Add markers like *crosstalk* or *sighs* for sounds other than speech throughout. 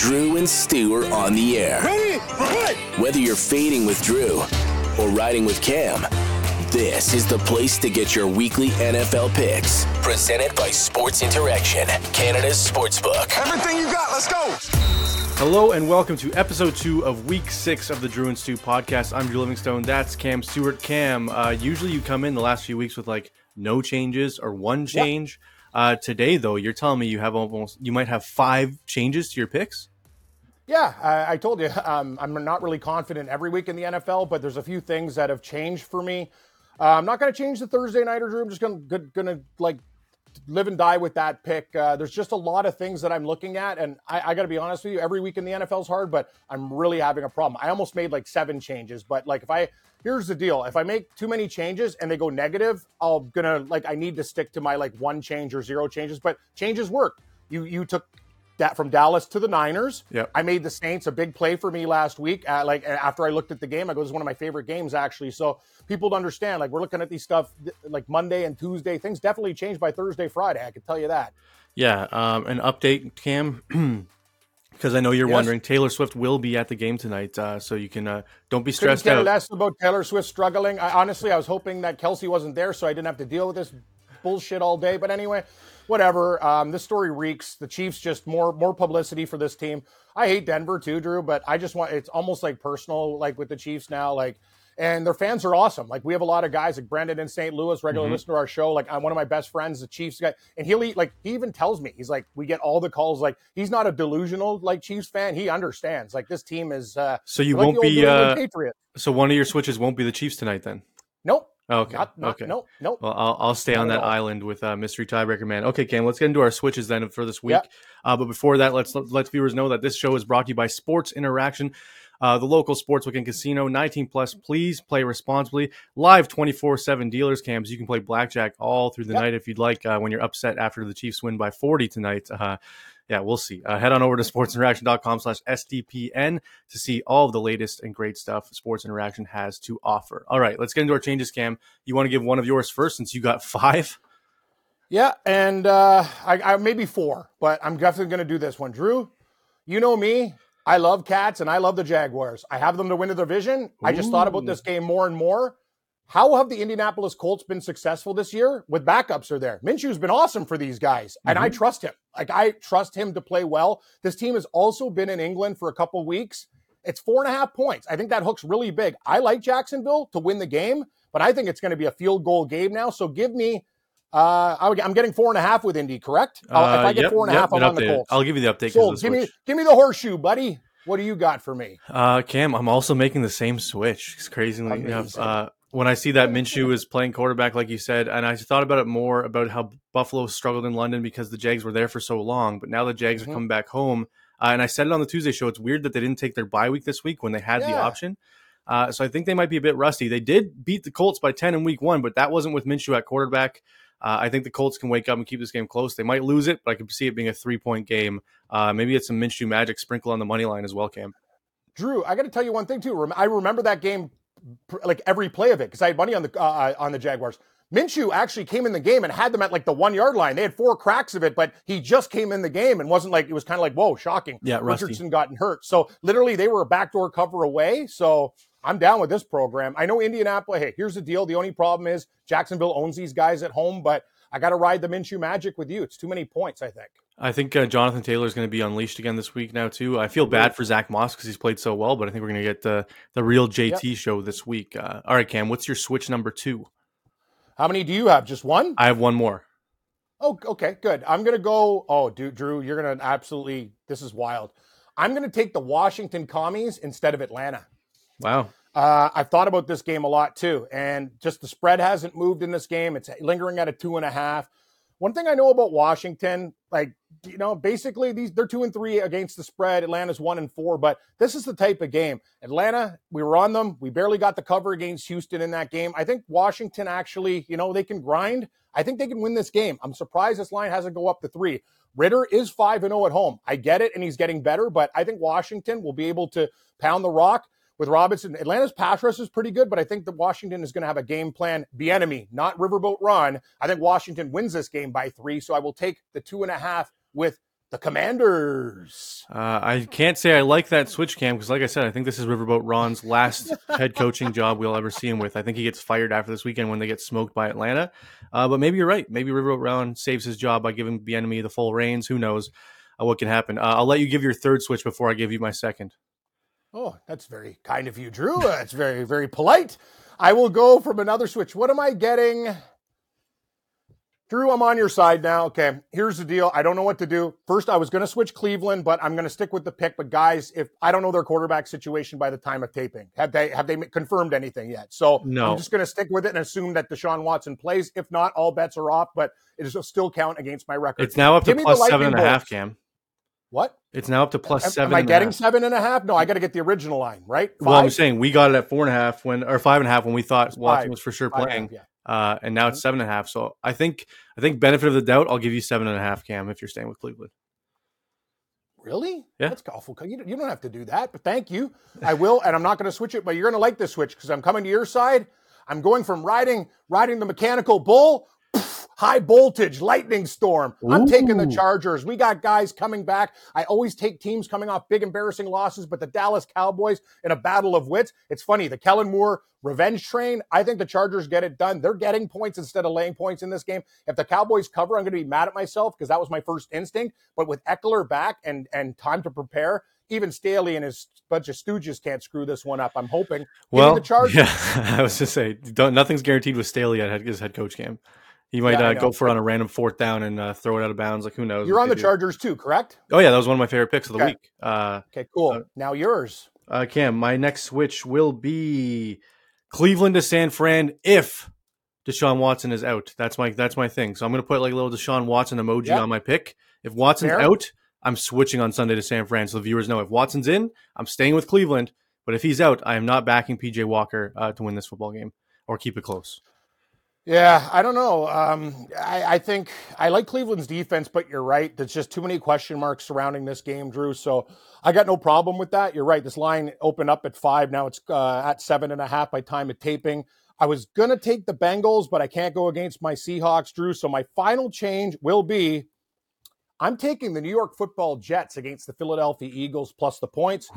Drew and Stew are on the air. Ready? Right. Whether you're fading with Drew or riding with Cam, this is the place to get your weekly NFL picks. Presented by Sports Interaction, Canada's sportsbook. Everything you got, let's go. Hello and welcome to episode two of week six of the Drew and Stew podcast. I'm Drew Livingstone. That's Cam Stewart. Cam, uh, usually you come in the last few weeks with like no changes or one change. Uh, today, though, you're telling me you have almost you might have five changes to your picks. Yeah, I, I told you *laughs* um, I'm not really confident every week in the NFL, but there's a few things that have changed for me. Uh, I'm not going to change the Thursday nighter, Drew. I'm just going to like live and die with that pick. Uh, there's just a lot of things that I'm looking at, and I, I got to be honest with you. Every week in the NFL is hard, but I'm really having a problem. I almost made like seven changes, but like if I here's the deal: if I make too many changes and they go negative, I'll gonna like I need to stick to my like one change or zero changes. But changes work. You you took from Dallas to the Niners. Yep. I made the Saints a big play for me last week. Uh, like after I looked at the game, I go, "This is one of my favorite games, actually." So people to understand, like we're looking at these stuff like Monday and Tuesday. Things definitely change by Thursday, Friday. I can tell you that. Yeah, um, an update, Cam, *clears throat* because I know you're Yes. wondering. Taylor Swift will be at the game tonight, uh, so you can uh, don't be Couldn't stressed care out. less about Taylor Swift struggling. I, honestly, I was hoping that Kelce wasn't there, so I didn't have to deal with this bullshit all day. But anyway, whatever. Um, this story reeks. The Chiefs just more more publicity for this team. I hate Denver too, Drew, but I just want. It's almost like personal, like with the Chiefs now, like. And their fans are awesome. Like we have a lot of guys like Brendan in St. Louis, regular Mhm. listener to our show. Like I'm one of my best friends, the Chiefs guy, and he'll eat, like he even tells me he's like we get all the calls. Like he's not a delusional like Chiefs fan. He understands. Like this team is. uh So you won't old be. Uh, Patriots. so one of your switches won't be the Chiefs tonight, then. Nope. Okay. Not, not, okay. Nope. Nope. Well, I'll, I'll stay Not on that island with uh, mystery tiebreaker man. Okay, Cam, let's get into our switches then for this week. Yeah. Uh, but before that, let's let viewers know that this show is brought to you by Sports Interaction, uh, the local sportsbook and casino. 19 plus. Please play responsibly. Live 24 seven dealers cams. You can play blackjack all through the Yep. night if you'd like. Uh, when you're upset after the Chiefs win by 40 tonight. Uh, yeah, we'll see. Uh, head on over to sportsinteraction.com slash SDPN to see all of the latest and great stuff Sports Interaction has to offer. All right, let's get into our changes, Cam. You want to give one of yours first since you got *laughs* five? Yeah, and uh, I, I maybe four, but I'm definitely going to do this one. Drew, you know me. I love cats and I love the Jaguars. I have them to win the division. I just thought about this game more and more. How have the Indianapolis Colts been successful this year? With backups are there. Minshew's been awesome for these guys, and I mhm. trust him. Like I trust him to play well. This team has also been in England for a couple weeks. It's four and a half points. I think that hook's really big. I like Jacksonville to win the game, but I think it's going to be a field goal game now. So give me. Uh, I'm getting four and a half with Indy, correct? I'll- if I Uh, get yep, four and a yep, I'm on the. Colts. I'll give you the update. The Give me, give me the horseshoe, buddy. What do you got for me? Uh, Cam, I'm also making the same switch. It's crazily enough. Uh, when I see that Minshew is playing quarterback, like you said, and I thought about it more about how Buffalo struggled in London because the Jags were there for so long, but now the Jags Mhm. are coming back home. Uh, and I said it on the Tuesday show. It's weird that they didn't take their bye week this week when they had the option. Uh, so I think they might be a bit rusty. They did beat the Colts by 10 in week one, but that wasn't with Minshew at quarterback. Uh, I think the Colts can wake up and keep this game close. They might lose it, but I can see it being a three point game. Uh, maybe it's some Minshew magic sprinkle on the money line as well, Cam. Drew, I got to tell you one thing too. I remember that game, like every play of it, because I had money on the uh, uh, on the Jaguars. Minshew actually came in the game and had them at like the one yard line. They had four cracks of it, but he just came in the game and wasn't like it was kind of like whoa, shocking. Yeah, rusty. Richardson got hurt, so literally they were a backdoor cover away. So I'm down with this program. I know Indianapolis. Hey, here's the deal. The only problem is Jacksonville owns these guys at home, but I got to ride the Minshew magic with you. It's too many points, I think. I think uh, Jonathan Taylor is going to be unleashed again this week now too. I feel bad for Zach Moss because he's played so well, but I think we're going to get the the real JT show this week. Uh, all right, Cam, what's your switch number two? How many do you have? Just one? I have one more. Oh, okay, good. I'm gonna go. Oh, dude, Drew, you're gonna absolutely. This is wild. I'm gonna take the Washington Commies instead of Atlanta. Wow. Uh, I've thought about this game a lot too, and just the spread hasn't moved in this game. It's lingering at a two and a half. One thing I know about Washington, like you know, basically these they're two and three against the spread. Atlanta's one and four, but this is the type of game. Atlanta, we were on them. We barely got the cover against Houston in that game. I think Washington actually, you know, they can grind. I think they can win this game. I'm surprised this line hasn't go up to three. Ridder is five and zero at home. I get it, and he's getting better, but I think Washington will be able to pound the rock with Robinson. Atlanta's pass rush is pretty good, but I think that Washington is going to have a game plan, Bieniemy, not Riverboat Ron. I think Washington wins this game by three, so I will take the two and a half with the Commanders. Uh, I can't say I like that switch cam because, like I said, I think this is Riverboat Ron's last *laughs* head coaching job we'll ever see him with. I think he gets fired after this weekend when they get smoked by Atlanta. Uh, but maybe you're right. Maybe Riverboat Ron saves his job by giving the enemy the full reins. Who knows uh, what can happen? Uh, I'll let you give your third switch before I give you my second. Oh, that's very kind of you, Drew. Uh, that's very, very polite. I will go from another switch. What am I getting? Drew, I'm on your side now. Okay, here's the deal. I don't know what to do. First, I was going to switch Cleveland, but I'm going to stick with the pick. But guys, if I don't know their quarterback situation by the time of taping, have they have they confirmed anything yet? So no. I'm just going to stick with it and assume that Deshaun Watson plays. If not, all bets are off. But it is still count against my record. It's now up to plus seven and a half, Cam. What? It's now up to plus am, seven. Am I getting seven and a half? No, I got to get the original line, right? Five? Well, I'm saying we got it at four and a half when, or five and a half when we thought Watson was for sure playing. Half, yeah. Uh, and now it's mm-hmm. seven and a half. So I think I think benefit of the doubt, I'll give you seven and a half, Cam, if you're staying with Cleveland. Really? Yeah. That's awful. You, you don't have to do that, but thank you. I will, and I'm not going to switch it, but you're going to like this switch because I'm coming to your side. I'm going from riding riding the mechanical bull high voltage lightning storm. Ooh. I'm taking the Chargers. We got guys coming back. I always take teams coming off big embarrassing losses, but the Dallas Cowboys in a battle of wits. It's funny, the Kellen Moore revenge train. I think the Chargers get it done. They're getting points instead of laying points in this game. If the Cowboys cover, I'm going to be mad at myself because that was my first instinct. But with Ekeler back and and time to prepare, even Staley and his bunch of stooges can't screw this one up. I'm hoping. Well, the Chargers. yeah, *laughs* I was just say, nothing's guaranteed with Staley at his head coach camp. He might yeah, uh, go for it on a random fourth down and uh, throw it out of bounds. Like who knows? You're on the do. Chargers too, correct? Oh yeah, that was one of my favorite picks of the okay. week. Uh, okay, cool. Uh, now yours. Uh, Cam, my next switch will be Cleveland to San Fran if Deshaun Watson is out. That's my that's my thing. So I'm going to put like a little Deshaun Watson emoji yep. on my pick. If Watson's Fair. out, I'm switching on Sunday to San Fran. So the viewers know if Watson's in, I'm staying with Cleveland. But if he's out, I am not backing PJ Walker uh, to win this football game or keep it close. Yeah, I don't know. Um, I, I, think I like Cleveland's defense, but you're right. There's just too many question marks surrounding this game, Drew. So I got no problem with that. You're right. This line opened up at five. Now it's uh, at seven and a half by time of taping. I was going to take the Bengals, but I can't go against my Seahawks, Drew. So my final change will be I'm taking the New York football Jets against the Philadelphia Eagles plus the points.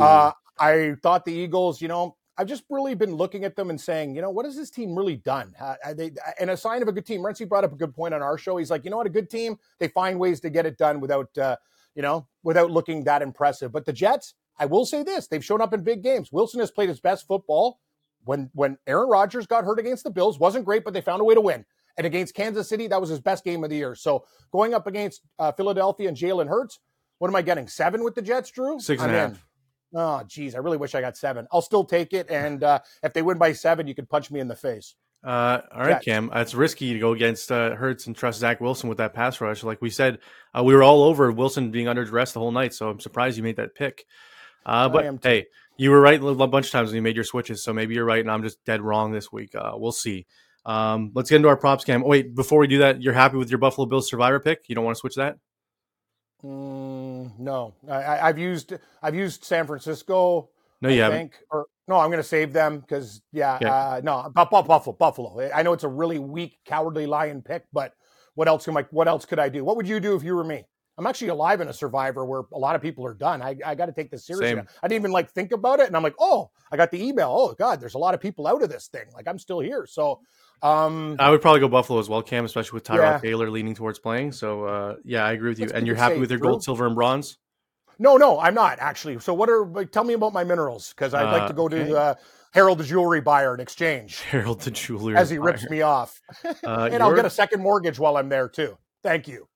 Uh, I thought the Eagles, you know, I've just really been looking at them and saying, you know, what has this team really done? Uh, they, and a sign of a good team. Renzi brought up a good point on our show. He's like, you know what, a good team, they find ways to get it done without, uh, you know, without looking that impressive. But the Jets, I will say this: they've shown up in big games. Wilson has played his best football when when Aaron Rodgers got hurt against the Bills. wasn't great, but they found a way to win. And against Kansas City, that was his best game of the year. So going up against uh, Philadelphia and Jalen Hurts, what am I getting? Seven with the Jets, Drew? Six and a half. Oh, geez, I really wish I got seven. I'll still take it. And uh, if they win by seven, you can punch me in the face. Uh, all right, Cam. Uh, it's risky to go against uh, Hurts and trust Zach Wilson with that pass rush. Like we said, uh, we were all over Wilson being under duress the whole night, so I'm surprised you made that pick. Uh, but hey, you were right a bunch of times when you made your switches, so maybe you're right, and I'm just dead wrong this week. Uh, we'll see. Um, let's get into our props, Cam. Oh, wait, before we do that, you're happy with your Buffalo Bills survivor pick? You don't want to switch that? Mm, no, I, have used I've used San Francisco. No, you I haven't. or no, I'm going to save them because yeah, yeah. Uh, no, Buffalo, Buffalo. I know it's a really weak, cowardly lion pick, but what else am I? What else could I do? What would you do if you were me? I'm actually alive in a survivor where a lot of people are done. I, I got to take this seriously. I didn't even like think about it, and I'm like, oh, I got the email. Oh God, there's a lot of people out of this thing. Like I'm still here. So um, I would probably go Buffalo as well, Cam, especially with Tyrod yeah. Taylor leaning towards playing. So uh, yeah, I agree with you. Let's and you're happy with your gold, silver, and bronze? No, no, I'm not actually. So what are? Like, tell me about my minerals because I'd uh, like to go okay. to uh, Harold the jewelry buyer and exchange. *laughs* Harold the jewelry as he rips me off, *laughs* uh, and I'll get a second mortgage while I'm there too. Thank you.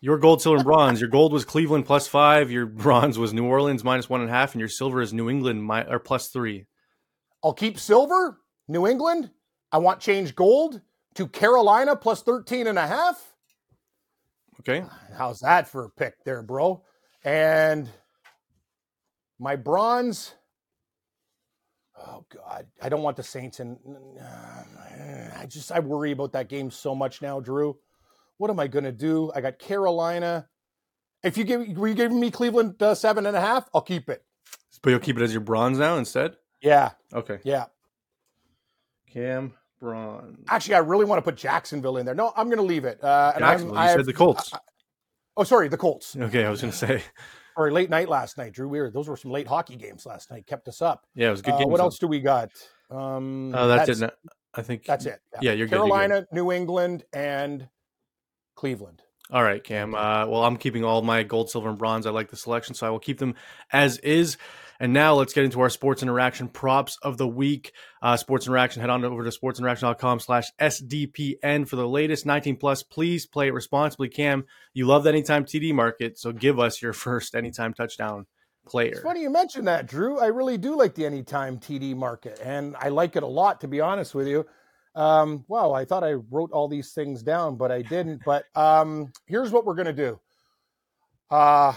Your gold, silver, and bronze. Your gold was Cleveland plus five. Your bronze was New Orleans minus one and a half, and your silver is New England mi- or plus three. I'll keep silver. New England. I want change gold to Carolina plus 13 and a half. Okay. How's that for a pick there, bro? And my bronze. Oh God, I don't want the Saints and *sighs* I just I worry about that game so much now, Drew. What am I going to do? I got Carolina. If you give, were you giving me Cleveland uh, seven and a half? I'll keep it. But you'll keep it as your bronze now instead. Yeah. Okay. Yeah. Cam bronze. Actually, I really want to put Jacksonville in there. No, I'm going to leave it. Uh, and Jacksonville. I'm, you said the Colts. I, Oh, sorry, the Colts. Okay, I was going to say. *laughs* Or late night last night, Drew. We were, those were some late hockey games last night. Kept us up. Yeah, it was a good Uh, game. what else do we got? Um, Oh, that's, it. No, I think That's it. Yeah, you're good, you're good. Carolina, New England, and Cleveland. All right, Cam. Uh, well, I'm keeping all my gold, silver, and bronze. I like the selection, so I will keep them as is. And now let's get into our sports interaction props of the week. Uh, sports interaction, head on over to sportsinteraction.com slash SDPN for the latest 19 plus. Please play it responsibly. Cam, you love the anytime TD market, so give us your *laughs* first anytime touchdown player. It's funny you mentioned that, Drew. I really do like the anytime TD market, and I like it a lot, to be honest with you. Um, wow, I thought I wrote all these things down, but I didn't. *laughs* But um, here's what we're going to do. Uh,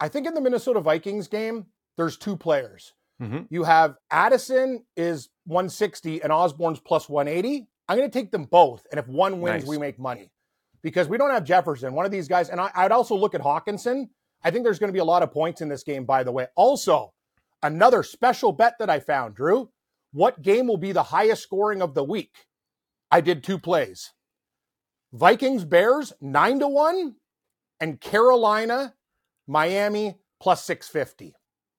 I think in the Minnesota Vikings game, there's two players. Mhm. You have Addison is 160 and Osborn's plus 180. I'm going to take them both. And if one wins, Nice. we make money because we don't have Jefferson, one of these guys. And I, I'd also look at Hockenson. I think there's going to be a lot of points in this game, by the way. Also, another special bet that I found, Drew. What game will be the highest scoring of the week? I did two plays Vikings Bears, nine to one, and Carolina Miami plus 650.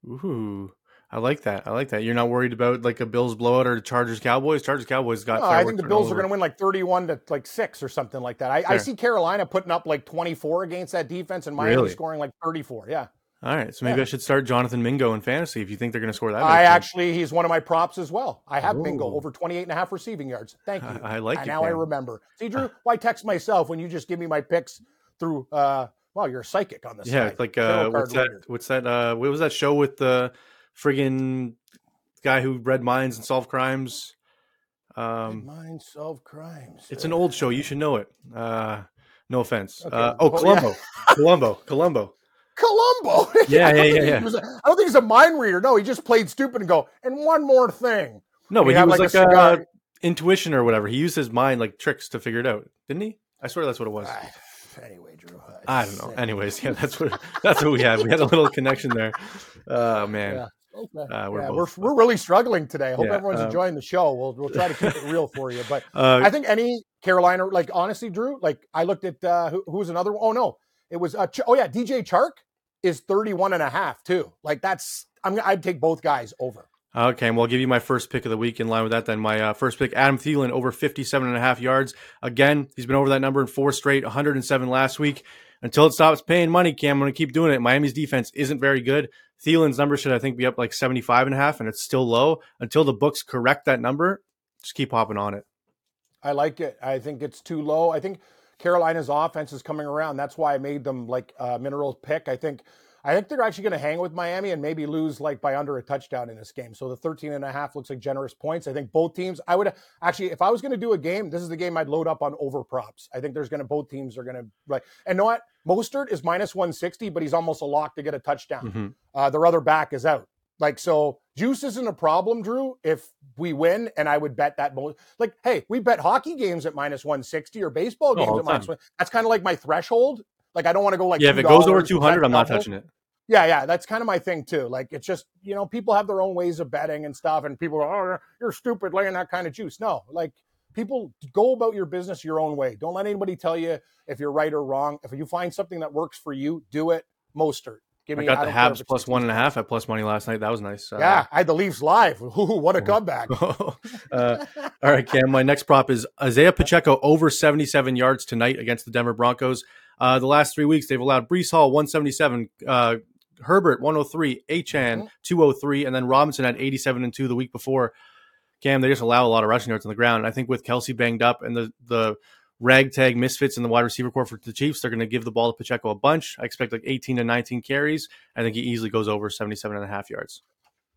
Ooh, I like that. I like that. You're not worried about like a Bills blowout or the Chargers Cowboys. Chargers Cowboys got. No, I think the Bills are going to win like 31 to like six or something like that. I, I see Carolina putting up like 24 against that defense and Miami Really? scoring like 34. Yeah. All right, so maybe Yeah. I should start Jonathan Mingo in fantasy if you think they're going to score that. I actually, he's one of my props as well. I have Ooh. over 28 and a half receiving yards. Thank you. I, I like it. now I remember. See, Drew, why text myself when you just give me my picks through, uh, well, you're a psychic on this. Yeah, side. like uh, what's that? reader. What's that? Uh, what was that show with the friggin' guy who read minds and solved crimes? Um, Mind solve crimes. it's an old show. You should know it. Uh, no offense. Okay, Uh, oh, Columbo. Columbo. Columbo. *laughs* Columbo. *laughs* Yeah, yeah, yeah, yeah. was a- I don't think he's a mind reader. No, he just played stupid and go, and one more thing. No, but he have, was like, like, a uh, cigar. intuition or whatever. He used his mind like tricks to figure it out, didn't he? I swear that's what it was. Anyway, Drew. I don't know. Anyways, yeah, that's what *laughs* that's what we had. We had a little connection there. Oh man. Yeah. Okay. Uh, we're yeah, both- we're, we're really struggling today. I hope Yeah, everyone's um, enjoying the show. We'll we'll try to keep it real for you. But *laughs* Uh, I think any Carolina, like honestly, Drew, like I looked at uh, who, who was another one? Oh no, it was uh, Ch- oh yeah, DJ Chark is 31 and a half too. Like that's I'm I'd take both guys over. Okay, well, I'll give you my first pick of the week in line with that. Then my uh, first pick, Adam Thielen, over 57 and a half yards. Again, he's been over that number in four straight, 107 last week. Until it stops paying money, Cam, I'm going to keep doing it. Miami's defense isn't very good. Thielen's number should, I think, be up like 75 and a half, and it's still low. Until the books correct that number, just keep hopping on it. I like it. I think it's too low. I think Carolina's offense is coming around. That's why I made them like uh, minerals pick. I think I think they're actually going to hang with Miami and maybe lose like by under a touchdown in this game. So the 13 and a half looks like generous points. I think both teams, I would actually, if I was going to do a game, this is the game I'd load up on over props. I think there's going to, both teams are going to, like, and know what? Mostert is minus 160, but he's almost a lock to get a touchdown. Mhm. Uh, their other back is out. Like, so juice isn't a problem, Drew, if we win. And I would bet that, mo- like, hey, we bet hockey games at minus 160 or baseball Oh, games all at time. one. That's kind of like my threshold. Like, I don't want to go like, yeah, if it goes over 200, I'm not touching it. Yeah, yeah, that's kind of my thing too. Like, it's just you know, people have their own ways of betting and stuff, and people are, oh, you're stupid laying that kind of juice. No, like people go about your business your own way. Don't let anybody tell you if you're right or wrong. If you find something that works for you, do it. Mostert. Give me. I got the don't Habs plus 60. one and a half at plus money last night. That was nice. Uh, Yeah, I had the Leafs live. *laughs* Ooh, what a comeback! *laughs* uh, all right, Cam. My next prop is Isaiah Pacheco over 77 yards tonight against the Denver Broncos. Uh, the last three weeks, they've allowed Breece Hall 177, uh, Herbert 103, Achane Mhm. 203, and then Robinson had 87 and two the week before. Cam, they just allow a lot of rushing yards on the ground. And I think with Kelce banged up and the the ragtag misfits in the wide receiver core for the Chiefs, they're going to give the ball to Pacheco a bunch. I expect like 18 to 19 carries. I think he easily goes over 77 and a half yards.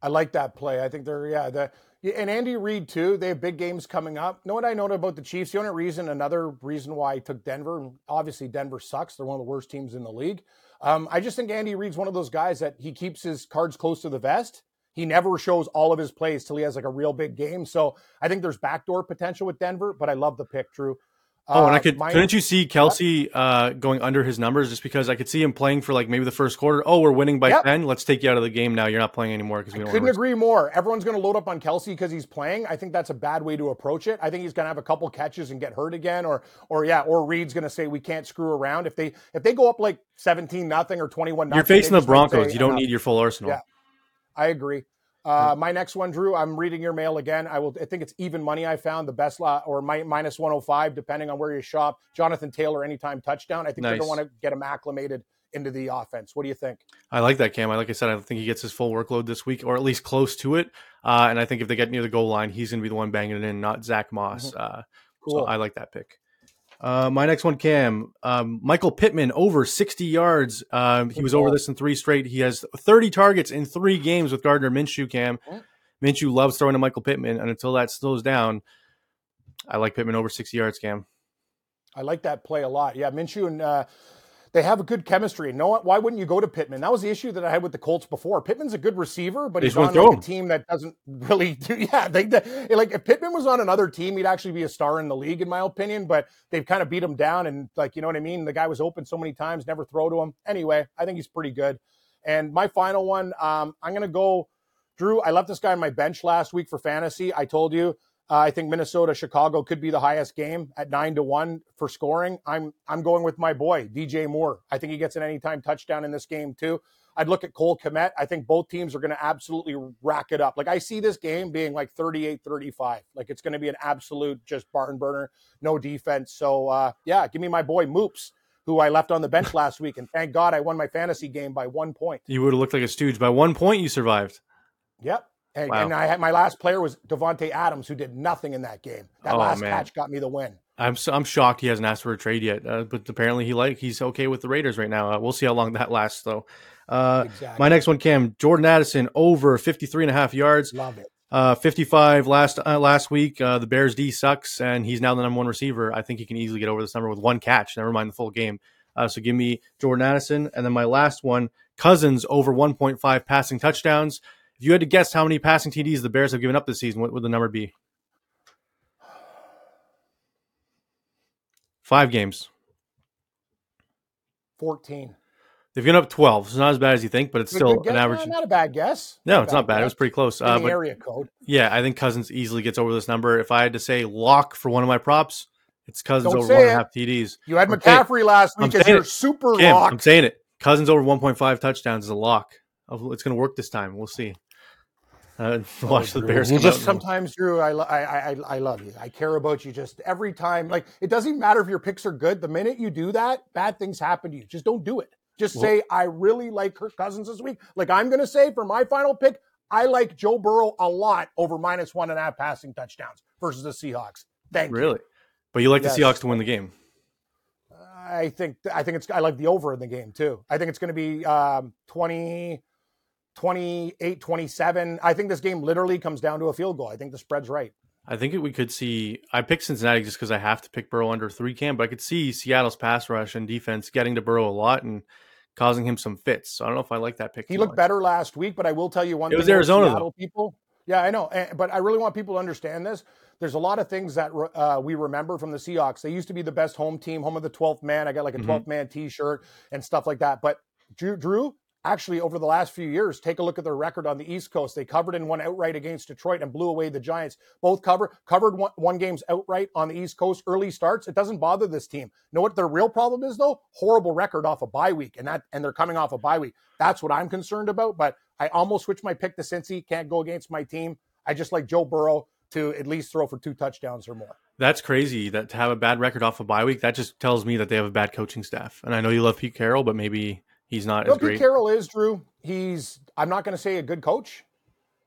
I like that play. I think they're yeah. The and Andy Reid too. They have big games coming up. Know what I know about the Chiefs? The only reason, another reason why I took Denver. Obviously, Denver sucks. They're one of the worst teams in the league. Um, I just think Andy Reid's one of those guys that he keeps his cards close to the vest. He never shows all of his plays till he has like a real big game. So I think there's backdoor potential with Denver. But I love the pick, Drew. Oh, and I Uh, could couldn't you see Kelce uh, going under his numbers just because I could see him playing for like maybe the first quarter. Oh, we're winning by Yep. ten. Let's take you out of the game now. You're not playing anymore because we don't. Couldn't agree more. Everyone's going to load up on Kelce because he's playing. I think that's a bad way to approach it. I think he's going to have a couple catches and get hurt again, or or yeah, or Reid's going to say we can't screw around. If they if they go up like seventeen nothing or twenty one, You're facing the Broncos. You don't need your full arsenal. Yeah. I agree. Uh, my next one, Drew. I'm reading your mail again. I will. I think it's even money. I found the best lot or mi- minus 105, depending on where you shop. Jonathan Taylor, anytime touchdown. I think they're Nice. going to want to get him acclimated into the offense. What do you think? I like that, Cam. I like I said, I think he gets his full workload this week, or at least close to it. Uh, and I think if they get near the goal line, he's going to be the one banging it in, not Zach Moss. Uh, Mm-hmm. Cool. So I like that pick. Uh, my next one, Cam. Um, Michael Pittman over 60 yards. Um, he was over this in three straight. He has 30 targets in three games with Gardner Minshew, Cam. Minshew loves throwing to Michael Pittman. And until that slows down, I like Pittman over 60 yards, Cam. I like that play a lot. Yeah, Minshew and uh, they have a good chemistry. No, why wouldn't you go to Pittman? That was the issue that I had with the Colts before. Pittman's a good receiver, but They he's on like, a team that doesn't *laughs* really do. Yeah, they, they- like if Pittman was on another team, he'd actually be a star in the league, in my opinion. But they've kind of beat him down, and like you know what I mean. The guy was open so many times, never throw to him. Anyway, I think he's pretty good. And my final one, um, I'm gonna go. Drew, I left this guy on my bench last week for fantasy. I told you uh, I think Minnesota Chicago could be the highest game at nine to one for scoring. I'm I'm going with my boy DJ Moore. I think he gets an anytime touchdown in this game too. I'd look at Cole Kmet. I think both teams are going to absolutely rack it up. Like I see this game being like 38-35. Like it's going to be an absolute just barn burner, no defense. So uh, yeah, give me my boy Moops, who I left on the bench last week, and thank God I won my fantasy game by one point. You would have looked like a stooge. By one point, you survived. Yep. And, Wow. and I had my last player was Davante Adams, who did nothing in that game. That Oh, last man. catch got me the win. I'm so, I'm shocked he hasn't asked for a trade yet, uh, but apparently he like he's okay with the Raiders right now. Uh, we'll see how long that lasts though. Uh, Exactly. My next one, Cam Jordan Addison over 53 and a half yards, Love it. uh, 55 last uh, last week. Uh, the Bears D sucks, and he's now the number one receiver. I think he can easily get over this number with one catch. Never mind the full game. Uh, so give me Jordan Addison, and then my last one, Cousins over 1.5 passing touchdowns. If you had to guess how many passing TDs the Bears have given up this season, what would the number be? Five games. 14. They've given up 12. It's not as bad as you think, but it's Good- still an average. Not, not a bad guess. No, a it's not bad. It was pretty close. Uh, the but area code. yeah, I think Cousins easily gets over this number. If I had to say lock for one of my props, it's Cousins Don't over one and a half TDs. You had I'm saying- McCaffrey last I'm week as saying your it. super Cam, lock. I'm saying it. Cousins over 1.5 touchdowns is a lock. It's going to work this time. We'll see. Uh, watch the Drew, Bears You just out. sometimes, Drew. I, lo- I, I, I love you. I care about you. Just every time, like it doesn't even matter if your picks are good. The minute you do that, bad things happen to you. Just don't do it. Just Well- say I really like Kirk Cousins this week. Like I'm going to say for my final pick, I like Joe Burrow a lot over minus one and a half passing touchdowns versus the Seahawks. Thank you. really, but you like Yes. the Seahawks to win the game. I think I think it's I like the over in the game too. I think it's going to be um, 20 28 27. I think this game literally comes down to a field goal. I think the spread's right. I think it, we could see. I picked Cincinnati just because I have to pick Burrow under three cam, but I could see Seattle's pass rush and defense getting to Burrow a lot and causing him some fits. So I don't know if I like that pick. He looked much. better last week, but I will tell you one It thing. was Arizona, though. Seattle people. Yeah, I know, but I really want people to understand this. There's a lot of things that uh, we remember from the Seahawks. They used to be the best home team, home of the 12th man. I got like a Mhm. 12th man T-shirt and stuff like that. But Drew, Drew, actually, over the last few years, take a look at their record on the East Coast. They covered in one outright against Detroit and blew away the Giants. Both cover covered one, one games outright on the East Coast. Early starts. It doesn't bother this team. Know what their real problem is though? Horrible record off a bye week, and that and they're coming off a bye week. That's what I'm concerned about. But I almost switched my pick to Cincy. Can't go against my team. I just like Joe Burrow to at least throw for two touchdowns or more. That's crazy that to have a bad record off a bye week. That just tells me that they have a bad coaching staff. And I know you love Pete Carroll, but maybe he's not No, as Pete great. Carroll is Drew. He's I'm not going to say a good coach,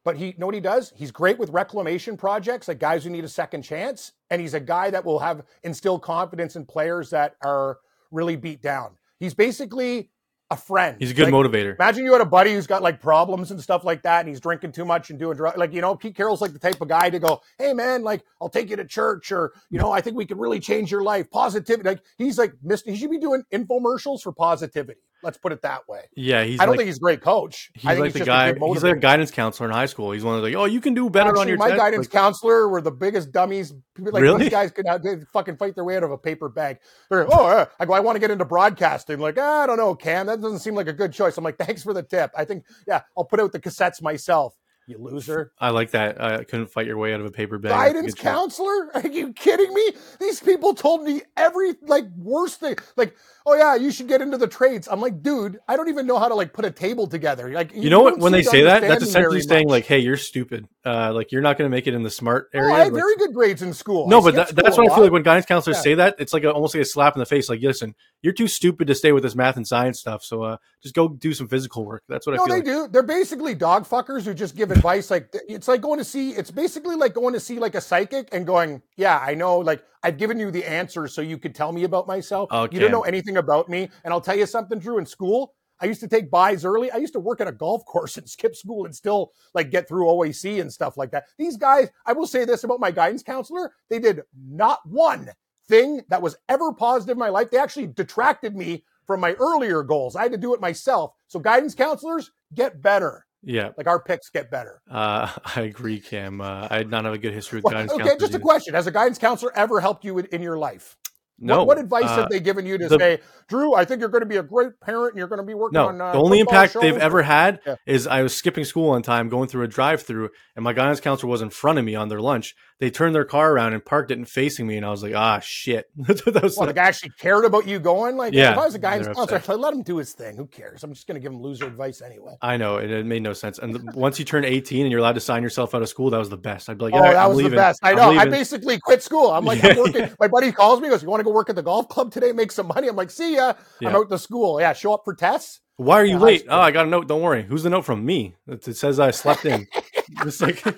but he know what he does. He's great with reclamation projects, like guys who need a second chance, and he's a guy that will have instill confidence in players that are really beat down. He's basically a friend. He's a good Like, motivator. Imagine you had a buddy who's got like problems and stuff like that, and he's drinking too much and doing drugs. Like, you know, Pete Carroll's like the type of guy to go, Hey man, like I'll take you to church, or you know, I think we could really change your life. Positivity. Like he's like Mr. He should be doing infomercials for positivity. Let's put it that way. Yeah, he's I don't like, think he's a great coach. he's I think like he's the just guy. A He's like a guidance counselor in high school. He's one of the like, oh, you can do better on your my test. guidance Like, counselor were the biggest dummies. Like Really? these guys could not, fucking fight their way out of a paper bag. They're oh, uh, I go, I want to get into broadcasting. Like "Ah, I don't know, Cam, that doesn't seem like a good choice. I'm like, thanks for the tip. I think yeah, I'll put out the cassettes myself. You loser. I like that. I couldn't fight your way out of a paper bag. That's a Guidance good choice. counselor? *laughs* Are you kidding me? These people told me every like worst thing. Like, oh yeah, you should get into the trades. I'm like, dude, I don't even know how to like put a table together. Like, You know what? When they say that, that's essentially saying much. like, "Hey, you're stupid. Uh, like you're not going to make it in the smart Oh, area." I had Like- very good grades in school. no, I but that, that's what I feel like when guidance counselors Yeah. say that. It's like a, almost like a slap in the face. Like, listen, you're too stupid to stay with this math and science stuff. So uh, just go do some physical work. That's what I No, feel. they like. do. They're basically dog fuckers who just give advice. Like it's like going to see. It's basically like going to see like a psychic and going, "Yeah, I know. Like I've given you the answer so you could tell me about myself. Okay. You don't know anything about me. And I'll tell you something, Drew. In school, I used to take buys early. I used to work at a golf *laughs* course and skip school and still like get through OAC and stuff like that. These guys, I will say this about my guidance counselor: they did not one thing that was ever positive in my life. They actually detracted me from my earlier goals. I had to do it myself. So guidance counselors get better. Yeah, Like our picks get better. uh, *laughs* I agree, Cam. Uh, I did not have a good history with Well, guidance okay, counselors. just a question: Has a guidance counselor ever helped you in, in your life? No. What, what advice uh, have they given you to the- say, Drew? I think you're going to be a great parent, and you're going to be working No, on. Uh, the only impact they've ever had Yeah. is I was skipping school one time, going through a drive-through, and my guidance counselor was in front of me on their lunch. They turned their car around and parked it and facing me, and I was like, "Ah, shit." *laughs* that was Well, the guy actually cared about you going. Like, Yeah, if I was a guidance counselor, upset. I'd let him do his thing. Who cares? I'm just going to give him loser advice anyway. I know it, it made no sense. And the, once you turn 18 and you're allowed to sign yourself out of school, that was the best. I'd be like, Oh, "All right, that I'm was leaving. the best. I know. I basically quit school. I'm like, Yeah, I'm working. *laughs* My buddy calls me, goes, "You want to go work at the golf club today? Make some money." I'm like, "See ya." I'm out to school. Yeah, show up for tests. Why are you Yeah, late? Oh, I got a note. Don't worry. Who's the note from me? It, says I slept in. *laughs* it's like, *laughs*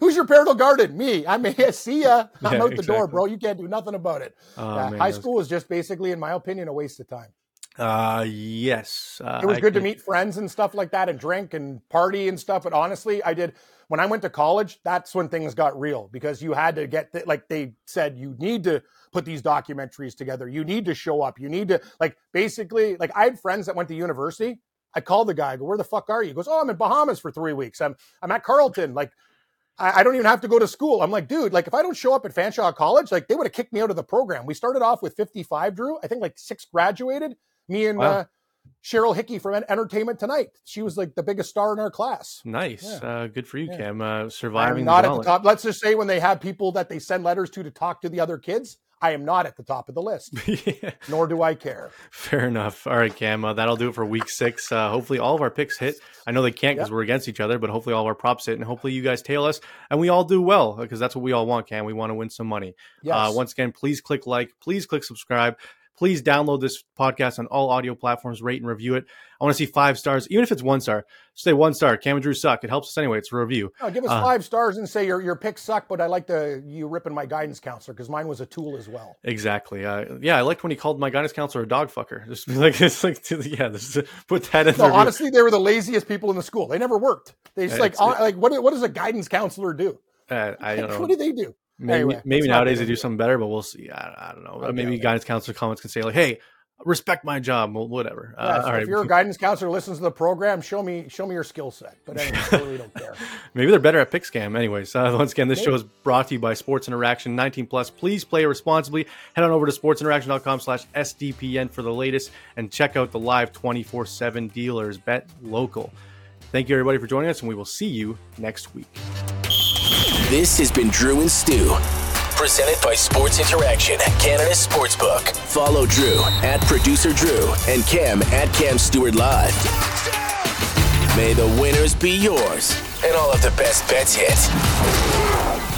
Who's your parental guardian? Me. I mean, *laughs* see ya. I'm Yeah, out the door, bro. You can't do nothing about it. oh, Yeah, man, high was- school is just basically, in my opinion, a waste of time. Uh, yes. Uh, It was I good to meet friends and stuff like that and drink and party and stuff. But honestly, I did when I went to college, that's when things got real because you had to get the, like they said, you need to put these documentaries together. You need to show up. You need to like basically like I had friends that went to university. I called the guy, I go, where the fuck are you? He goes, Oh, I'm in Bahamas for three weeks. I'm I'm at Carleton. Like I, I don't even have to go to school. I'm like, dude, like if I don't show up at Fanshawe College, like they would have kicked me out of the program. We started off with 55, Drew. I think like six graduated. Me and Wow. uh, Cheryl Hickey from Entertainment Tonight. She was like the biggest star in our class. Nice. Yeah. Uh, good for you, Yeah. Cam. Uh, I'm surviving not the at the top. Let's just say when they have people that they send letters to to talk to the other kids, I am not at the top of the list, *laughs* yeah. nor do I care. Fair enough. All right, Cam. Uh, that'll do it for week six. Uh, hopefully, all of our picks hit. I know they can't because Yep. we're against each other, but hopefully, all of our props hit, and hopefully, you guys tail us and we all do well because that's what we all want, Cam. We want to win some money. Yes. Uh, once again, please click like, please click subscribe. Please download this podcast on all audio platforms, rate and review it. I want to see five stars, even if it's one star. Say one star. Cam and Drew suck. It helps us anyway. It's a review. No, give us uh, five stars and say your your picks suck, but I like the you ripping my guidance counselor because mine was a tool as well. Exactly. Uh, yeah, I liked when he called my guidance counselor a dog fucker. Just be like, *laughs* it's like, yeah, this is, put that in No, review. honestly, they were the laziest people in the school. They never worked. They just Yeah, like it's- hon- like what what does a guidance counselor do? Uh, I don't know. what do they do? Maybe, Anyway, maybe nowadays they do something better, but we'll see. I, I don't know. Okay, maybe okay. guidance counselor comments can say like, "Hey, respect my job." Well, whatever. Yeah, uh, so all right. If you're a guidance counselor, listens to the program. Show me show me your skill set. But anyway, I *laughs* really don't care. *laughs* Maybe they're better at pick scam. Anyways, uh, once again, this show is brought to you by Sports Interaction 19 plus. Please play responsibly. Head on over to sportsinteraction.com slash SDPN for the latest and check out the live 24 7 dealers. Bet local. Thank you, everybody, for joining us, and we will see you next week. This has been Drew and Stew. Presented by Sports Interaction, Canada Sportsbook. Follow Drew at producer Drew and Cam at Cam Stewart Live. May the winners be yours and all of the best bets hit.